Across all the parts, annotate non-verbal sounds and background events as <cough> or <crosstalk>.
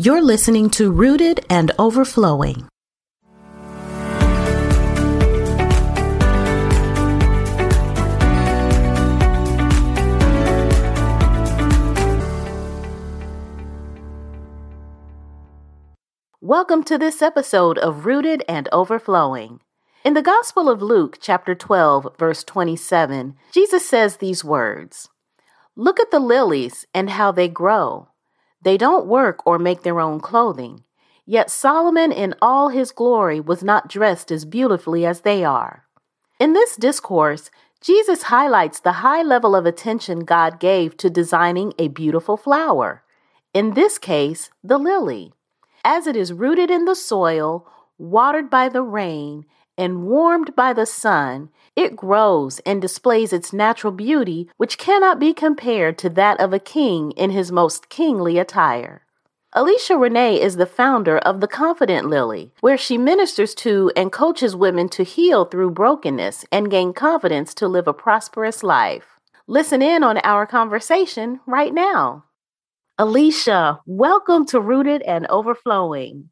You're listening to Rooted and Overflowing. Welcome to this episode of Rooted and Overflowing. In the Gospel of Luke, chapter 12, verse 27, Jesus says these words Look at the lilies and how they grow. They don't work or make their own clothing. Yet Solomon in all his glory was not dressed as beautifully as they are. In this discourse, Jesus highlights the high level of attention God gave to designing a beautiful flower. In this case, the lily. As it is rooted in the soil, watered by the rain, and warmed by the sun, it grows and displays its natural beauty, which cannot be compared to that of a king in his most kingly attire. Alicia Renee is the founder of The Confident Lily, where she ministers to and coaches women to heal through brokenness and gain confidence to live a prosperous life. Listen in on our conversation right now. Alicia, welcome to Rooted and Overflowing.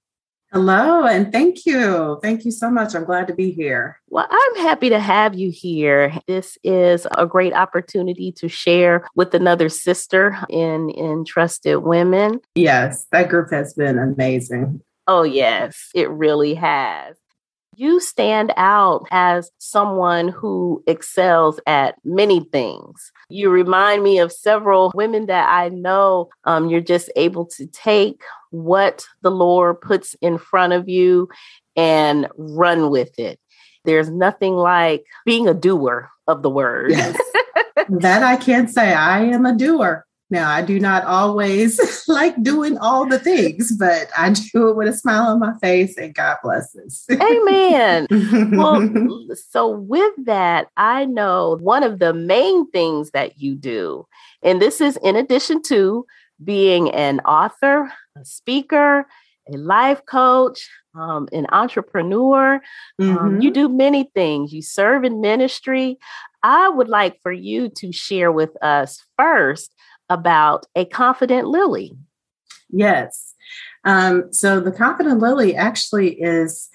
Hello, and thank you. Thank you so much. I'm glad to be here. Well, I'm happy to have you here. This is a great opportunity to share with another sister in, in Trusted Women. Yes, that group has been amazing. Oh, yes, it really has. You stand out as someone who excels at many things. You remind me of several women that I know um, you're just able to take what the Lord puts in front of you and run with it. There's nothing like being a doer of the word. Yes. that I can say. I am a doer. Now, I do not always <laughs> like doing all the things, but I do it with a smile on my face and God blesses. Amen. well, <laughs> so with that, I know one of the main things that you do, and this is in addition to being an author, a speaker, a life coach, um, an entrepreneur. Mm-hmm. Um, you mm-hmm. do many things. You serve in ministry. I would like for you to share with us first about a confident lily. Yes. Um, so the confident lily actually is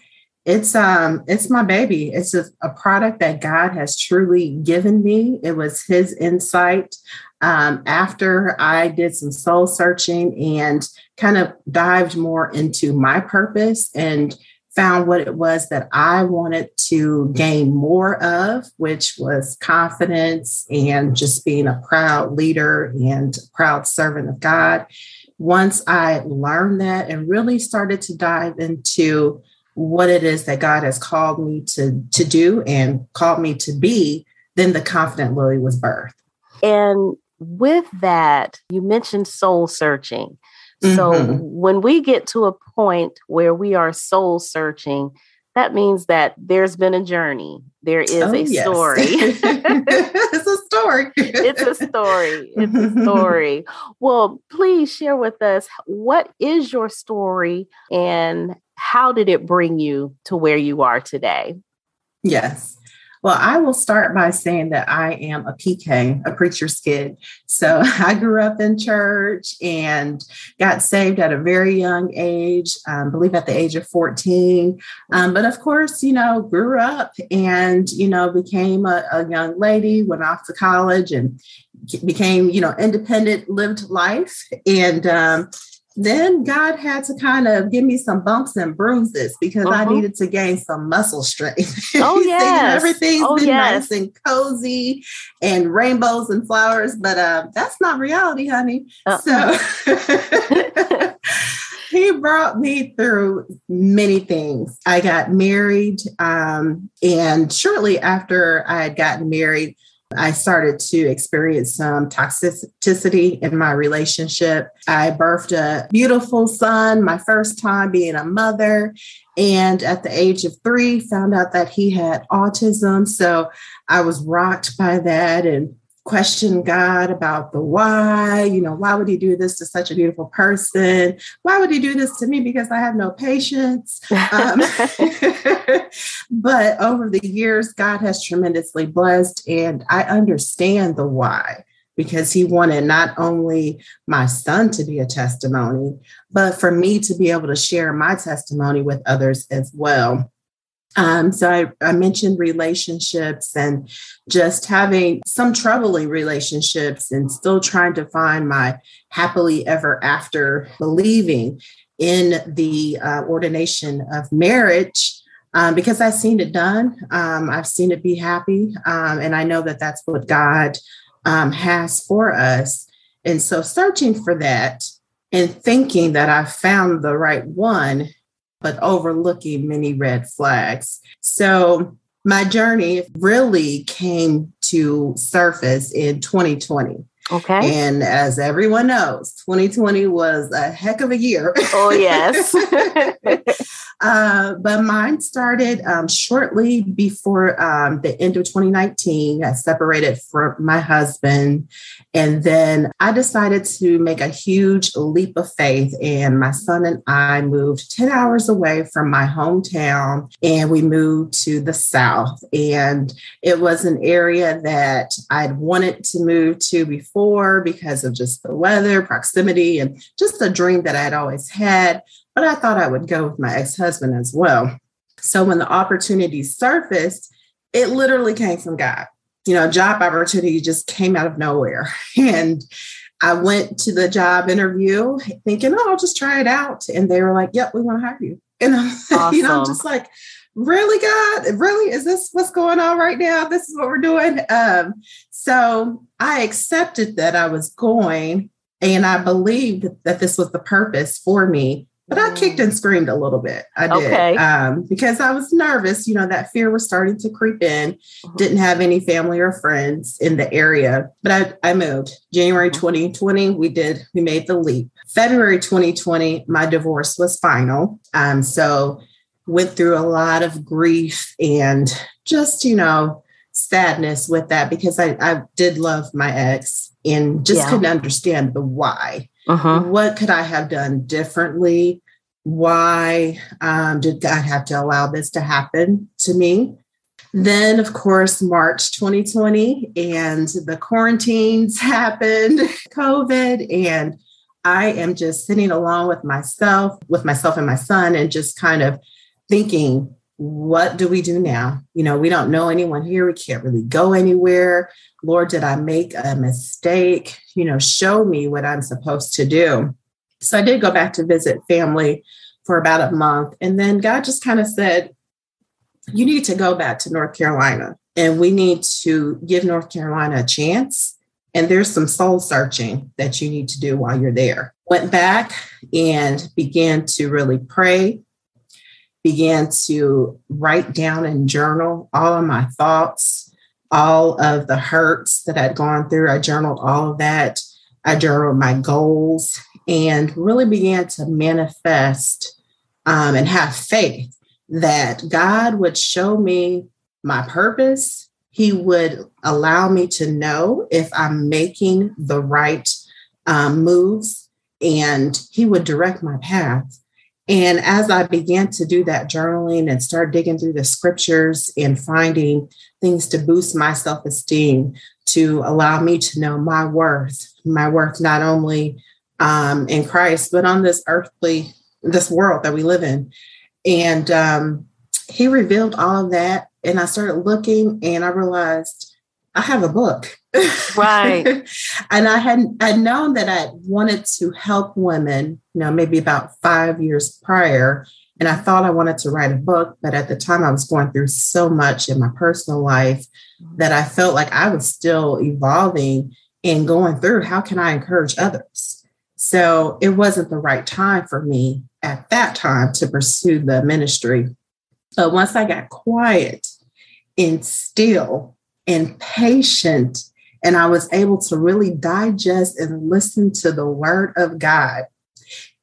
it's um it's my baby. It's a, a product that God has truly given me. It was His insight um, after I did some soul searching and kind of dived more into my purpose and found what it was that I wanted to gain more of, which was confidence and just being a proud leader and proud servant of God. Once I learned that and really started to dive into what it is that God has called me to, to do and called me to be, then the confident Lily was birthed. And with that, you mentioned soul searching. So mm-hmm. when we get to a point where we are soul searching, that means that there's been a journey. There is oh, a yes. story. <laughs> it's a story. it's a story. It's a story. Well, please share with us what is your story and how did it bring you to where you are today? Yes. Well, I will start by saying that I am a PK, a preacher's kid. So <laughs> I grew up in church and got saved at a very young age, um, I believe at the age of 14. Um, but of course, you know, grew up and, you know, became a, a young lady, went off to college and became, you know, independent, lived life. And, um, then God had to kind of give me some bumps and bruises because uh-huh. I needed to gain some muscle strength. <laughs> Oh yeah, everything's oh, been yes. nice and cozy and rainbows and flowers, but uh, that's not reality, honey. Uh-uh. So <laughs> he brought me through many things. I got married, um, and shortly after I had gotten married, I started to experience some toxicity in my relationship. I birthed a beautiful son, my first time being a mother. And at the age of three, found out that he had autism. So I was rocked by that and question God about the why. You know, why would he do this to such a beautiful person? Why would he do this to me? Because I have no patience. Um, <laughs> but over the years, God has tremendously blessed, and I understand the why. because he wanted not only my son to be a testimony, but for me to be able to share my testimony with others as well. Um, so I, I, mentioned relationships and just having some troubling relationships and still trying to find my happily ever after believing in the uh, ordination of marriage um, because I've seen it done. Um, I've seen it be happy. Um, and I know that that's what God um, has for us. And so searching for that and thinking that I found the right one, but overlooking many red flags. So my journey really came to surface in 2020. Okay. And as everyone knows, 2020 was a heck of a year. Oh, yes. <laughs> <laughs> uh, but mine started um, shortly before um, the end of 2019. I separated from my husband. And then I decided to make a huge leap of faith. And my son and I moved 10 hours away from my hometown and we moved to the South. And it was an area that I'd wanted to move to before before because of just the weather, proximity, and just a dream that I had always had. But I thought I would go with my ex husband as well. So when the opportunity surfaced, it literally came from God. You know, job opportunity just came out of nowhere. <laughs> And I went to the job interview thinking, oh, I'll just try it out. And they were like, yep, we want to hire you. <laughs> And I'm, awesome. you know, just like, really god really is this what's going on right now this is what we're doing um so i accepted that i was going and i believed that this was the purpose for me but i kicked and screamed a little bit i did okay. um, because i was nervous you know that fear was starting to creep in mm-hmm. didn't have any family or friends in the area but i, I moved january 2020 mm-hmm. we did we made the leap february 2020 my divorce was final um, so went through a lot of grief and just, you know, sadness with that because I, I did love my ex and just yeah. couldn't understand the why. Uh-huh. What could I have done differently? Why um, did God have to allow this to happen to me? Then, of course, March 2020, and the quarantines <laughs> happened, COVID, and I am just sitting along with myself, with myself and my son, and just kind of thinking, what do we do now? You know, we don't know anyone here. We can't really go anywhere. Lord, did I make a mistake? You know, show me what I'm supposed to do. So I did go back to visit family for about a month. And then God just kind of said, you need to go back to North Carolina and we need to give North Carolina a chance. And there's some soul searching that you need to do while you're there. Went back and began to really pray began to write down and journal all of my thoughts, all of the hurts that I'd gone through. I journaled all of that. I journaled my goals and really began to manifest um, and have faith that God would show me my purpose. He would allow me to know if I'm making the right um, moves, and He would direct my path. And as I began to do that journaling and start digging through the scriptures and finding things to boost my self esteem, to allow me to know my worth, my worth not only um, in Christ, but on this earthly, this world that we live in. And um, he revealed all of that. And I started looking and I realized I have a book. Right. <laughs> and I had I'd known that I wanted to help women, you know, maybe about five years prior. And I thought I wanted to write a book, but at the time I was going through so much in my personal life that I felt like I was still evolving and going through how can I encourage others? So it wasn't the right time for me at that time to pursue the ministry. But once I got quiet and still and patient and I was able to really digest and listen to the word of God.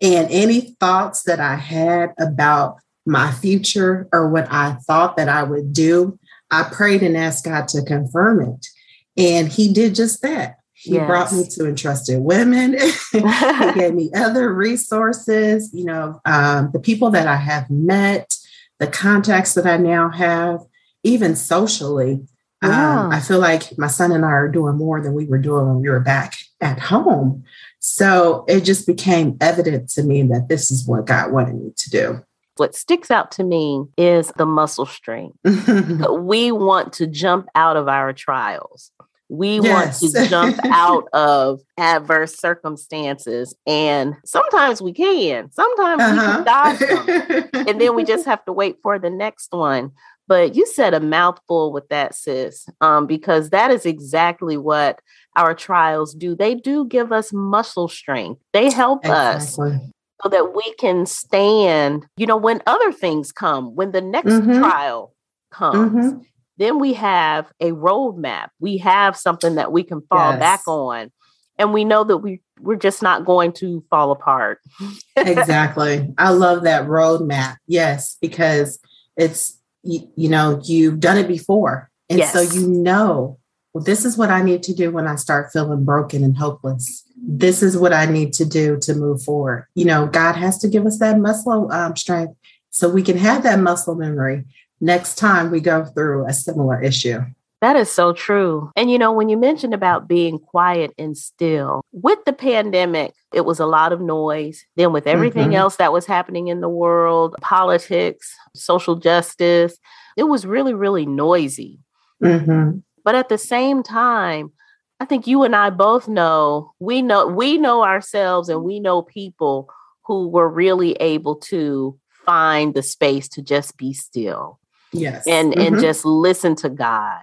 And any thoughts that I had about my future or what I thought that I would do, I prayed and asked God to confirm it. And He did just that. He yes. brought me to entrusted women. <laughs> he <laughs> gave me other resources, you know, um, the people that I have met, the contacts that I now have, even socially Yeah. Um, I feel like my son and I are doing more than we were doing when we were back at home. So it just became evident to me that this is what God wanted me to do. What sticks out to me is the muscle strength. <laughs> we want to jump out of our trials. We yes. want to jump <laughs> out of adverse circumstances. And sometimes we can, sometimes uh-huh. we can uh-huh. dodge them. <laughs> and then we just have to wait for the next one. But you said a mouthful with that, sis, um, because that is exactly what our trials do. They do give us muscle strength, they help exactly. us so that we can stand, you know, when other things come, when the next mm-hmm. trial comes. Mm-hmm. Then we have a roadmap. We have something that we can fall yes. back on. And we know that we we're just not going to fall apart. <laughs> exactly. I love that roadmap. Yes, because it's you, you know, you've done it before. And yes. so you know, well, this is what I need to do when I start feeling broken and hopeless. This is what I need to do to move forward. You know, God has to give us that muscle um, strength so we can have that muscle memory next time we go through a similar issue. That is so true. And you know, when you mentioned about being quiet and still, with the pandemic, it was a lot of noise. Then, with everything mm-hmm. else that was happening in the world, politics, social justice, it was really, really noisy. Mm-hmm. But at the same time, I think you and I both know we know we know ourselves and we know people who were really able to find the space to just be still. Yes. And mm-hmm. and just listen to God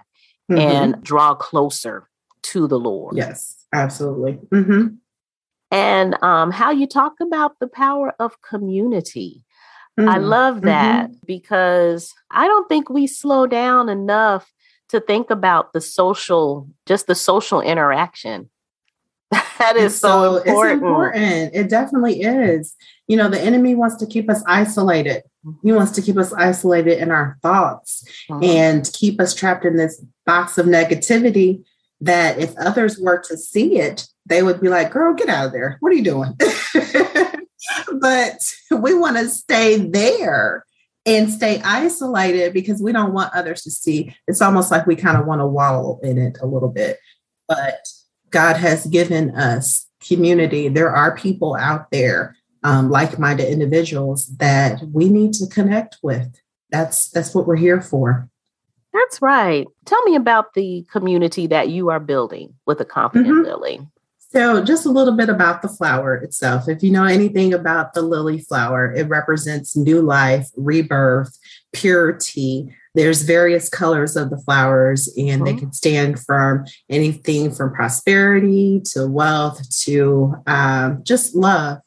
mm-hmm. and draw closer to the Lord. Yes, absolutely. Mm-hmm. And um, how you talk about the power of community. Mm-hmm. I love that mm-hmm. because I don't think we slow down enough to think about the social, just the social interaction. <laughs> that is so, so, important. It's important. It definitely is. You know, the enemy wants to keep us isolated. He wants to keep us isolated in our thoughts mm-hmm. and keep us trapped in this box of negativity that if others were to see it, they would be like, girl, get out of there. What are you doing? <laughs> but we want to stay there and stay isolated because we don't want others to see. It's almost like we kind of want to wallow in it a little bit. But God has given us community. There are people out there um, like-minded individuals that we need to connect with. That's that's what we're here for. That's right. Tell me about the community that you are building with the Confident mm-hmm. Lily. So, just a little bit about the flower itself. If you know anything about the lily flower, it represents new life, rebirth, purity. There's various colors of the flowers, and mm-hmm. they can stand from anything from prosperity to wealth to um, just love.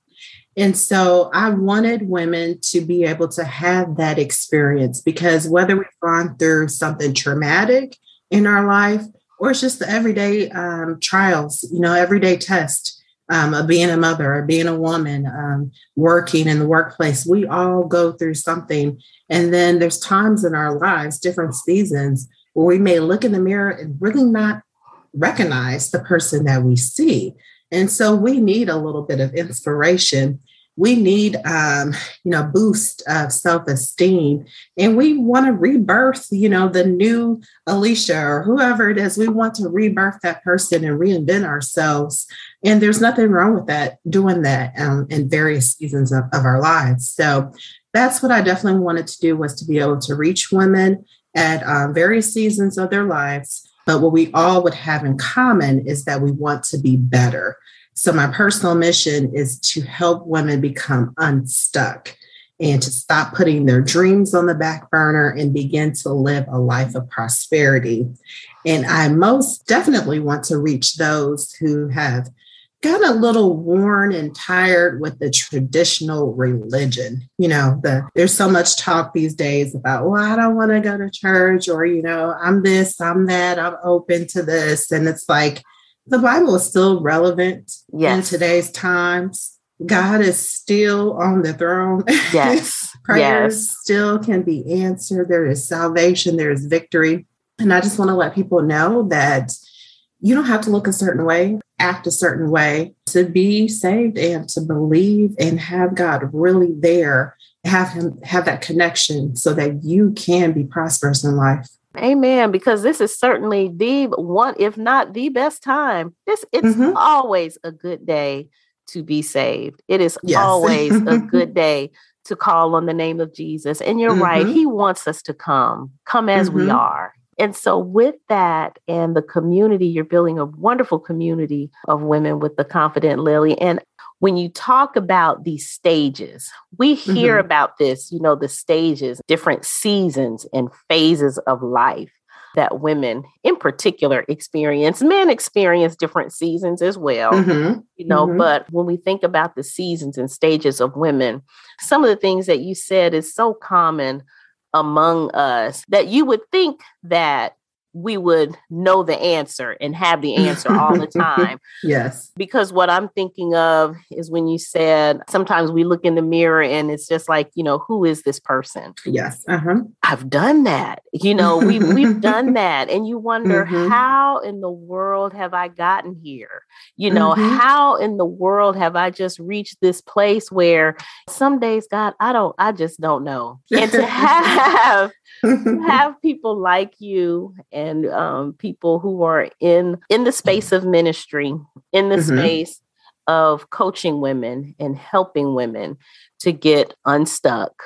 And so I wanted women to be able to have that experience because whether we've gone through something traumatic in our life or it's just the everyday um, trials, you know, everyday test um, of being a mother or being a woman, um, working in the workplace, we all go through something. And then there's times in our lives, different seasons, where we may look in the mirror and really not recognize the person that we see. And so we need a little bit of inspiration we need um, you know boost of self-esteem. And we want to rebirth you know the new alicia or whoever it is. We want to rebirth that person and reinvent ourselves. And there's nothing wrong with that doing that um, in various seasons of, of our lives. So that's what i definitely wanted to do was to be able to reach women at um, various seasons of their lives. But what we all would have in common is that we want to be better so, my personal mission is to help women become unstuck and to stop putting their dreams on the back burner and begin to live a life of prosperity. And I most definitely want to reach those who have got a little worn and tired with the traditional religion. You know, the there's so much talk these days about, well, I don't want to go to church, or you know, I'm this, I'm that, I'm open to this. And it's like, the Bible is still relevant yes. in today's times. God is still on the throne. <laughs> Yes. Prayers yes. still can be answered. There is salvation, there is victory. And I just want to let people know that you don't have to look a certain way, act a certain way to be saved and to believe and have God really there, have him have that connection so that you can be prosperous in life. Amen. Because this is certainly the one, if not the best time. This it's mm-hmm. always a good day to be saved. It is yes. always a good <laughs> day to call on the name of Jesus. And you're mm-hmm. right, He wants us to come, come as mm-hmm. we are. And so, with that and the community, you're building a wonderful community of women with the Confident Lily. And when you talk about these stages, we hear mm-hmm. about this, you know, the stages, different seasons and phases of life that women in particular experience. Men experience different seasons as well, mm-hmm. you know, mm-hmm. but when we think about the seasons and stages of women, some of the things that you said is so common among us that you would think that we would know the answer and have the answer all the <laughs> time. yes. Because what I'm thinking of is when you said sometimes we look in the mirror and it's just like, you know, who is this person? Yes. Uh-huh. I've done that. You know, we we've done <laughs> that and you wonder mm-hmm. how in the world have I gotten here? You know, mm-hmm. how in the world have I just reached this place where some days God, I don't I just don't know. And to <laughs> have <laughs> have people like you and um, people who are in in the space of ministry, in the mm-hmm. space of coaching women and helping women to get unstuck.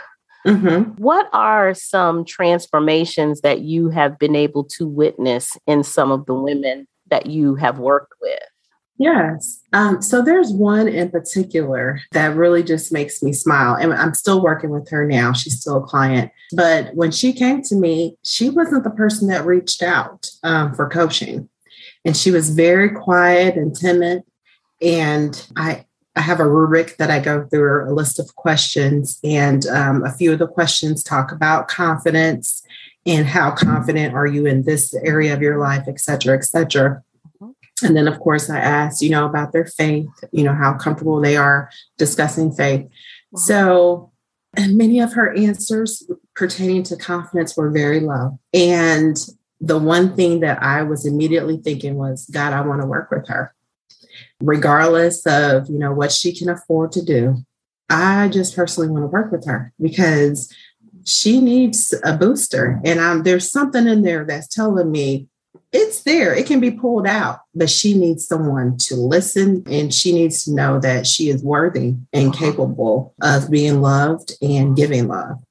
Mm-hmm. What are some transformations that you have been able to witness in some of the women that you have worked with? Yes. Um, so there's one in particular that really just makes me smile. And I'm still working with her now. She's still a client. But when she came to me, she wasn't the person that reached out um, for coaching. And she was very quiet and timid. And I, I have a rubric that I go through a list of questions, and um, a few of the questions talk about confidence and how confident are you in this area of your life, et cetera, et cetera. And then, of course, I asked, you know, about their faith, you know, how comfortable they are discussing faith. Wow. So, and many of her answers pertaining to confidence were very low. And the one thing that I was immediately thinking was, God, I want to work with her, regardless of, you know, what she can afford to do. I just personally want to work with her because she needs a booster. And I'm, there's something in there that's telling me it's there. It can be pulled out, but she needs someone to listen and she needs to know that she is worthy and uh-huh. capable of being loved and giving love.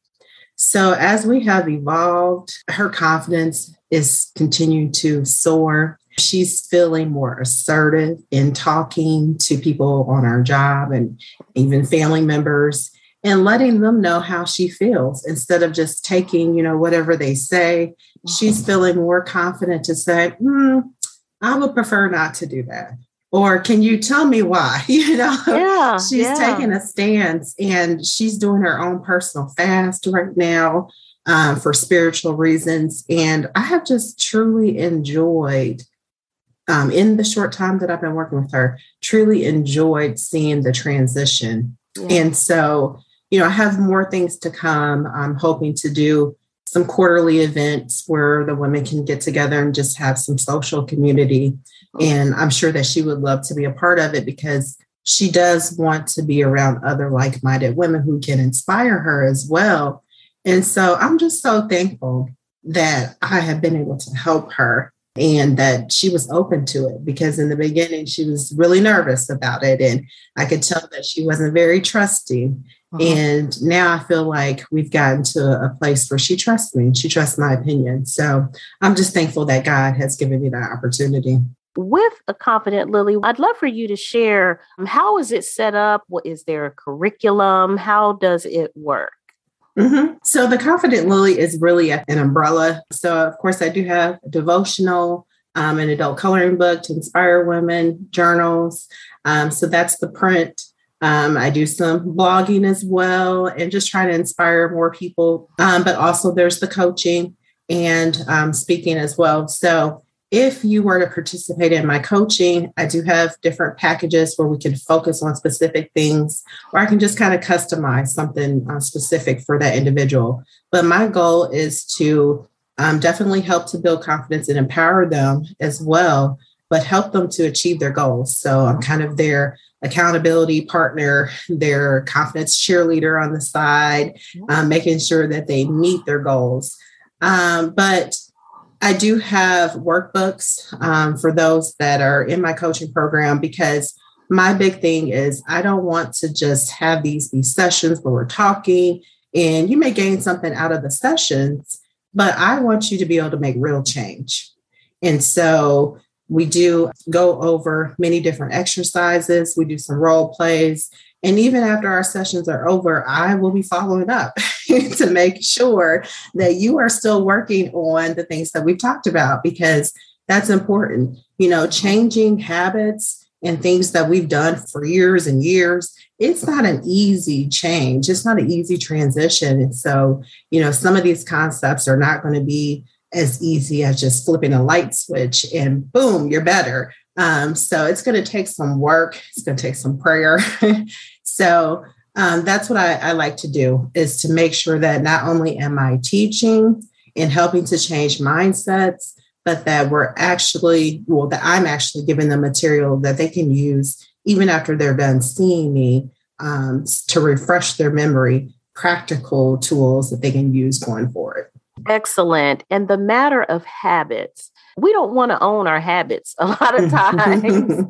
So, as we have evolved, her confidence is continuing to soar. She's feeling more assertive in talking to people on our job and even family members and letting them know how she feels instead of just taking, you know, whatever they say. She's mm-hmm. feeling more confident to say, mm, I would prefer not to do that. Or can you tell me why? <laughs> You know, yeah, she's yeah. taking a stance and she's doing her own personal fast right now um, for spiritual reasons. And I have just truly enjoyed um, in the short time that I've been working with her, truly enjoyed seeing the transition. Yeah. And so you know, I have more things to come. I'm hoping to do some quarterly events where the women can get together and just have some social community. And I'm sure that she would love to be a part of it because she does want to be around other like minded women who can inspire her as well. And so I'm just so thankful that I have been able to help her and that she was open to it because in the beginning she was really nervous about it. And I could tell that she wasn't very trusting. Uh-huh. And now I feel like we've gotten to a place where she trusts me she trusts my opinion. So I'm just thankful that God has given me that opportunity. With a confident Lily, I'd love for you to share um, how is it set up? What is there a curriculum? How does it work? Mm-hmm. So the Confident Lily is really an umbrella. So of course I do have a devotional, um, an adult coloring book to inspire women, journals. Um, so that's the print. Um, I do some blogging as well and just try to inspire more people. Um, but also, there's the coaching and um, speaking as well. So, if you were to participate in my coaching, I do have different packages where we can focus on specific things, or I can just kind of customize something uh, specific for that individual. But my goal is to um, definitely help to build confidence and empower them as well, but help them to achieve their goals. So, I'm kind of there accountability partner, their confidence cheerleader on the side, um, making sure that they meet their goals. Um, but I do have workbooks um, for those that are in my coaching program because my big thing is I don't want to just have these these sessions where we're talking and you may gain something out of the sessions, but I want you to be able to make real change. And so we do go over many different exercises, we do some role plays. And even after our sessions are over, I will be following up <laughs> to make sure that you are still working on the things that we've talked about because that's important. You know, changing habits and things that we've done for years and years, it's not an easy change. It's not an easy transition. And so, you know, some of these concepts are not going to be as easy as just flipping a light switch and boom, you're better. Um, so it's going to take some work. It's going to take some prayer. <laughs> so um, that's what I, I like to do is to make sure that not only am I teaching and helping to change mindsets, but that we're actually, well, that I'm actually giving them material that they can use even after they're done seeing me um, to refresh their memory, practical tools that they can use going forward. Excellent. And the matter of habits, we don't want to own our habits a <laughs> lot of times.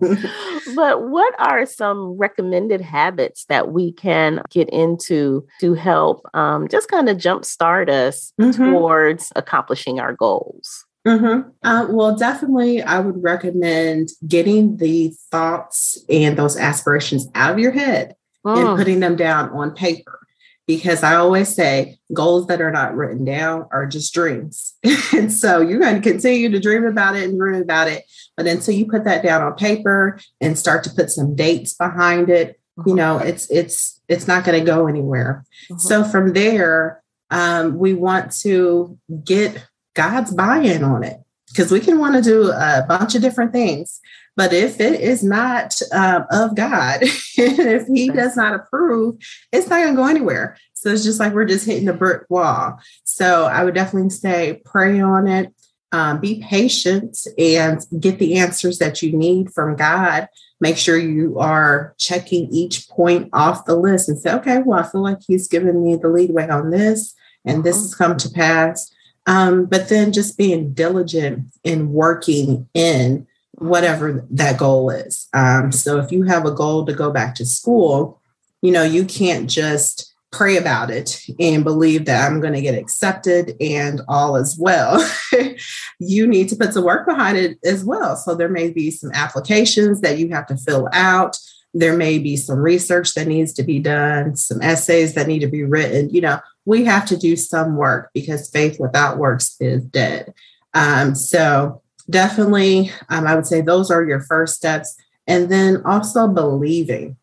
<laughs> but what are some recommended habits that we can get into to help um, just kind of jumpstart us mm-hmm. towards accomplishing our goals? Mm-hmm. Uh, well, definitely, I would recommend getting the thoughts and those aspirations out of your head mm. and putting them down on paper because I always say goals that are not written down are just dreams. <laughs> and so you're going to continue to dream about it and dream about it. But until you put that down on paper and start to put some dates behind it, you know, it's it's it's not going to go anywhere. Mm-hmm. So from there, um, we want to get God's buy-in on it because we can want to do a bunch of different things. But if it is not um, of God, <laughs> if He does not approve, it's not going to go anywhere. So it's just like we're just hitting a brick wall. So I would definitely say pray on it, um, be patient, and get the answers that you need from God. Make sure you are checking each point off the list and say, okay, well, I feel like He's given me the leadway on this, and this has come to pass. Um, but then just being diligent in working in whatever that goal is. Um, so if you have a goal to go back to school, you know, you can't just pray about it and believe that I'm going to get accepted and all is well. <laughs> you need to put some work behind it as well. So there may be some applications that you have to fill out. There may be some research that needs to be done, some essays that need to be written. You know, we have to do some work because faith without works is dead. Um, so definitely, um, I would say those are your first steps. And then also believing,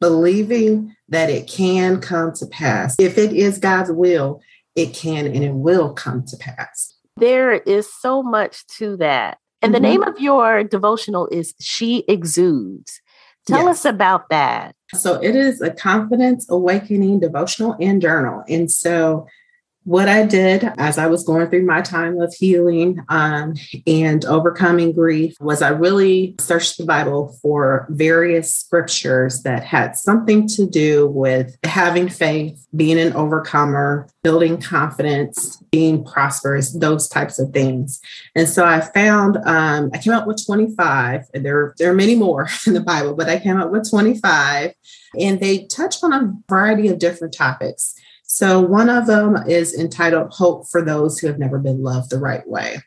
believing that it can come to pass. If it is God's will, it can and it will come to pass. There is so much to that. And mm-hmm. the name of your devotional is She Exudes. Tell yes. us about that. So, it is a confidence awakening devotional and journal. And so, what I did as I was going through my time of healing um, and overcoming grief was I really searched the Bible for various scriptures that had something to do with having faith, being an overcomer, building confidence, being prosperous, those types of things. And so I found um, I came up with 25, and there, there are many more <laughs> in the Bible, but I came up with 25, and they touch on a variety of different topics. So, one of them is entitled Hope for Those Who Have Never Been Loved the Right Way.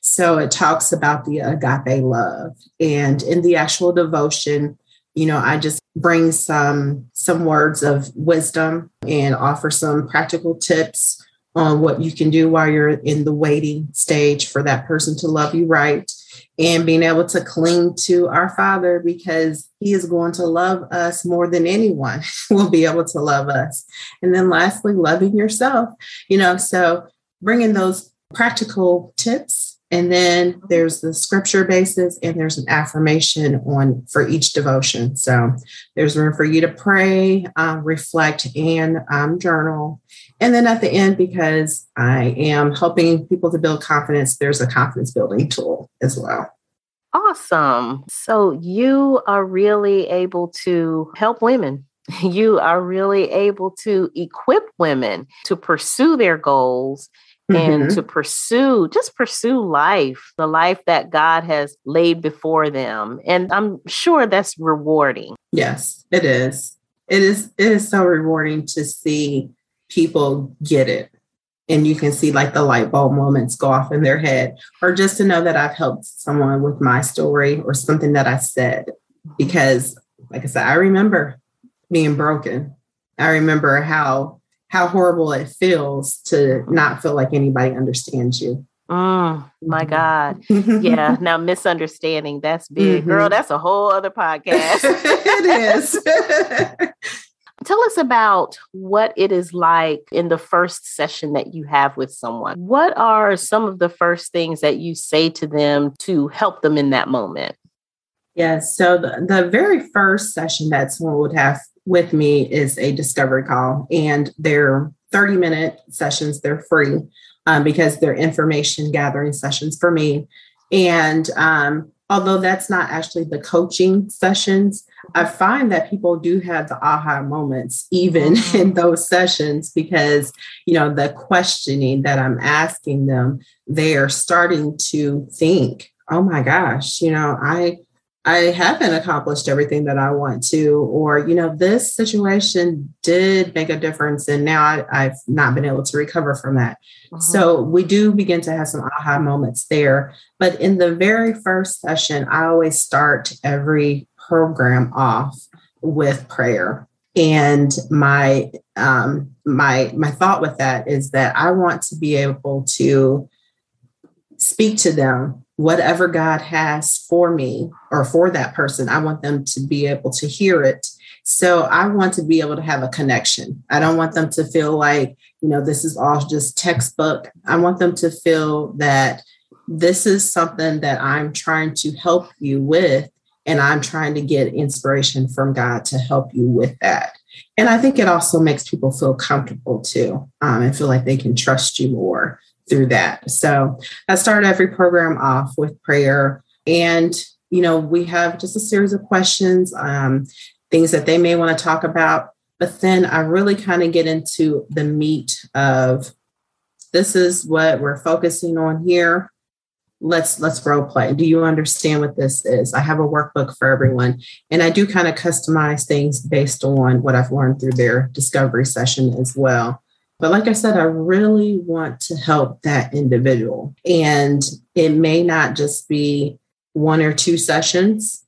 So, it talks about the agape love. And in the actual devotion, you know, I just bring some some words of wisdom and offer some practical tips on what you can do while you're in the waiting stage for that person to love you right and being able to cling to our Father because He is going to love us more than anyone <laughs> will be able to love us. And then lastly, loving yourself, you know, so bringing those practical tips. And then there's the scripture basis and there's an affirmation on for each devotion. So there's room for you to pray, um, reflect, and um, journal. And then at the end, because I am helping people to build confidence, there's a confidence building tool as well. Awesome. So you are really able to help women. <laughs> You are really able to equip women to pursue their goals mm-hmm. and to pursue, just pursue life, the life that God has laid before them. And I'm sure that's rewarding. Yes, it is. It is it is so rewarding to see people get it. And you can see like the light bulb moments go off in their head, or just to know that I've helped someone with my story or something that I said. Because, like I said, I remember being broken. I remember how how horrible it feels to not feel like anybody understands you. Mm, my God. Yeah. <laughs> now, misunderstanding, that's big. Mm-hmm. Girl, that's a whole other podcast. <laughs> it is. <laughs> Tell us about what it is like in the first session that you have with someone. What are some of the first things that you say to them to help them in that moment? Yes. So, the, the very first session that someone would have with me is a discovery call, and they're 30 minute sessions. They're free um, because they're information gathering sessions for me. And um, although that's not actually the coaching sessions, I find that people do have the aha moments even <laughs> mm-hmm. in those sessions because, you know, the questioning that I'm asking them, they are starting to think, oh my gosh, you know, I I haven't accomplished everything that I want to, or, you know, this situation did make a difference and now I, have not been able to recover from that. Uh-huh. So we do begin to have some aha moments there. But in the very first session, I always start every program off with prayer. And my um, my my thought with that is that I want to be able to speak to them whatever God has for me or for that person, I want them to be able to hear it. So I want to be able to have a connection. I don't want them to feel like, you know, this is all just textbook. I want them to feel that this is something that I'm trying to help you with. And I'm trying to get inspiration from God to help you with that. And I think it also makes people feel comfortable too um, and feel like they can trust you more through that. So I start every program off with prayer. And, you know, we have just a series of questions, um, things that they may want to talk about. But then I really kind of get into the meat of this is what we're focusing on here. Let's let's role play. Do you understand what this is? I have a workbook for everyone, and I do kind of customize things based on what I've learned through their discovery session as well. But like I said, I really want to help that individual. And it may not just be one or two sessions.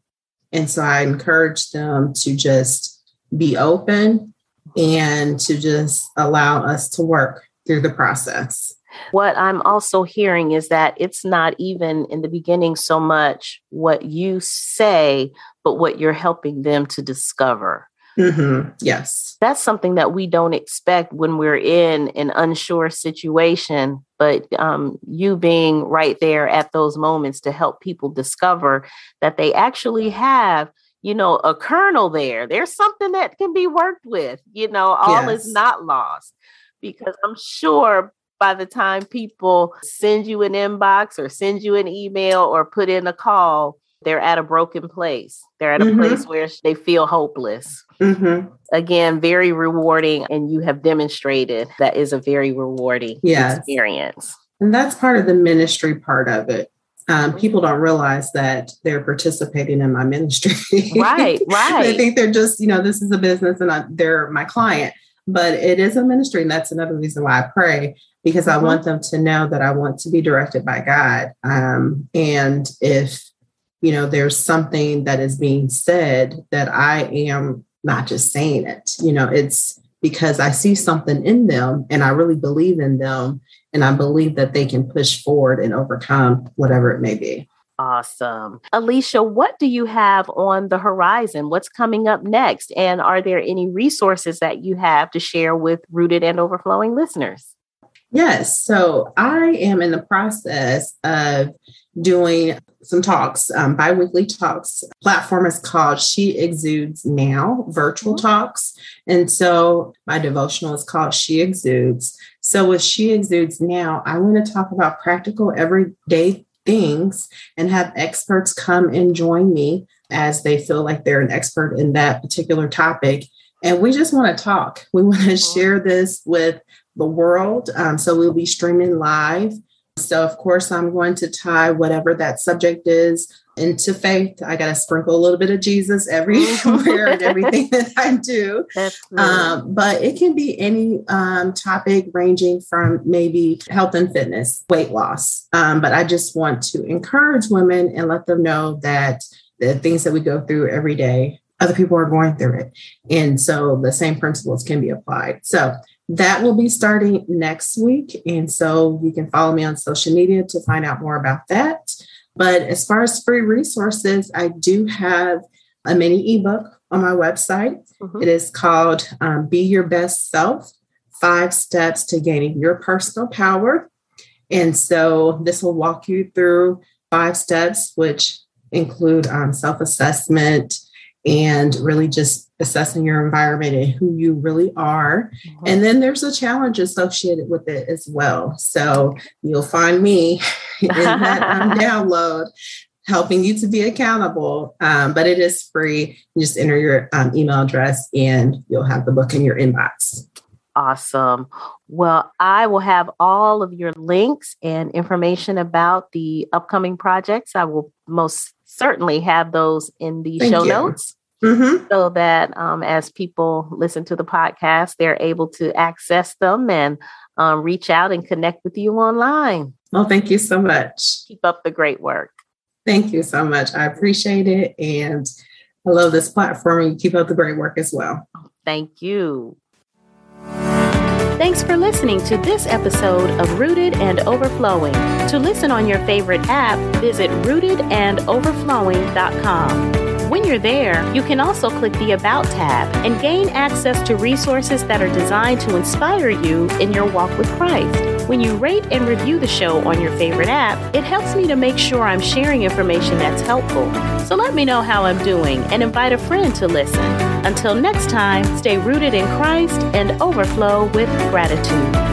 And so I encourage them to just be open and to just allow us to work through the process. What I'm also hearing is that it's not even in the beginning so much what you say, but what you're helping them to discover. Mm-hmm. Yes. That's something that we don't expect when we're in an unsure situation. But um, you being right there at those moments to help people discover that they actually have, you know, a kernel there. There's something that can be worked with. You know, all yes. is not lost. Because I'm sure by the time people send you an inbox or send you an email or put in a call, they're at a broken place. They're at a mm-hmm. place where they feel hopeless. Mm-hmm. Again, very rewarding. And you have demonstrated that is a very rewarding yes. experience. And that's part of the ministry part of it. Um, people don't realize that they're participating in my ministry. right, <laughs> right. they think they're just, you know, this is a business and I, they're my client, but it is a ministry. And that's another reason why I pray because mm-hmm. I want them to know that I want to be directed by God. Um, and if, you know, there's something that is being said that I am not just saying it. You know, it's because I see something in them and I really believe in them and I believe that they can push forward and overcome whatever it may be. Awesome. Alicia, what do you have on the horizon? What's coming up next? And are there any resources that you have to share with Rooted and Overflowing listeners? Yes. So I am in the process of doing some talks, um, biweekly talks. Platform is called She Exudes Now Virtual mm-hmm. Talks. And so my devotional is called She Exudes. So with She Exudes Now, I want to talk about practical everyday things and have experts come and join me as they feel like they're an expert in that particular topic. And we just want to talk. We want to mm-hmm. share this with the world. Um, so we'll be streaming live. So, of course, I'm going to tie whatever that subject is into faith. I got to sprinkle a little bit of Jesus everywhere and <laughs> everything that I do. Um, but it can be any um, topic ranging from maybe health and fitness, weight loss. Um, but I just want to encourage women and let them know that the things that we go through every day, other people are going through it. And so the same principles can be applied. So that will be starting next week. And so you can follow me on social media to find out more about that. But as far as free resources, I do have a mini ebook on my website. Mm-hmm. It is called um, Be Your Best Self Five Steps to Gaining Your Personal Power. And so this will walk you through five steps, which include um, self assessment, and really just assessing your environment and who you really are. Mm-hmm. And then there's a challenge associated with it as well. So you'll find me <laughs> in that um, <laughs> download helping you to be accountable. Um, but it is free. You just enter your um, email address and you'll have the book in your inbox. Awesome. Well, I will have all of your links and information about the upcoming projects. I will most certainly have those in the Thank show you. notes. Mm-hmm. So that um, as people listen to the podcast, they're able to access them and um, reach out and connect with you online. Well, thank you so much. Keep up the great work. Thank you so much. I appreciate it. And I love this platform and keep up the great work as well. Thank you. Thanks for listening to this episode of Rooted and Overflowing. To listen on your favorite app, visit rootedandoverflowing.com. When you're there, you can also click the About tab and gain access to resources that are designed to inspire you in your walk with Christ. When you rate and review the show on your favorite app, it helps me to make sure I'm sharing information that's helpful. So let me know how I'm doing and invite a friend to listen. Until next time, stay rooted in Christ and overflow with gratitude.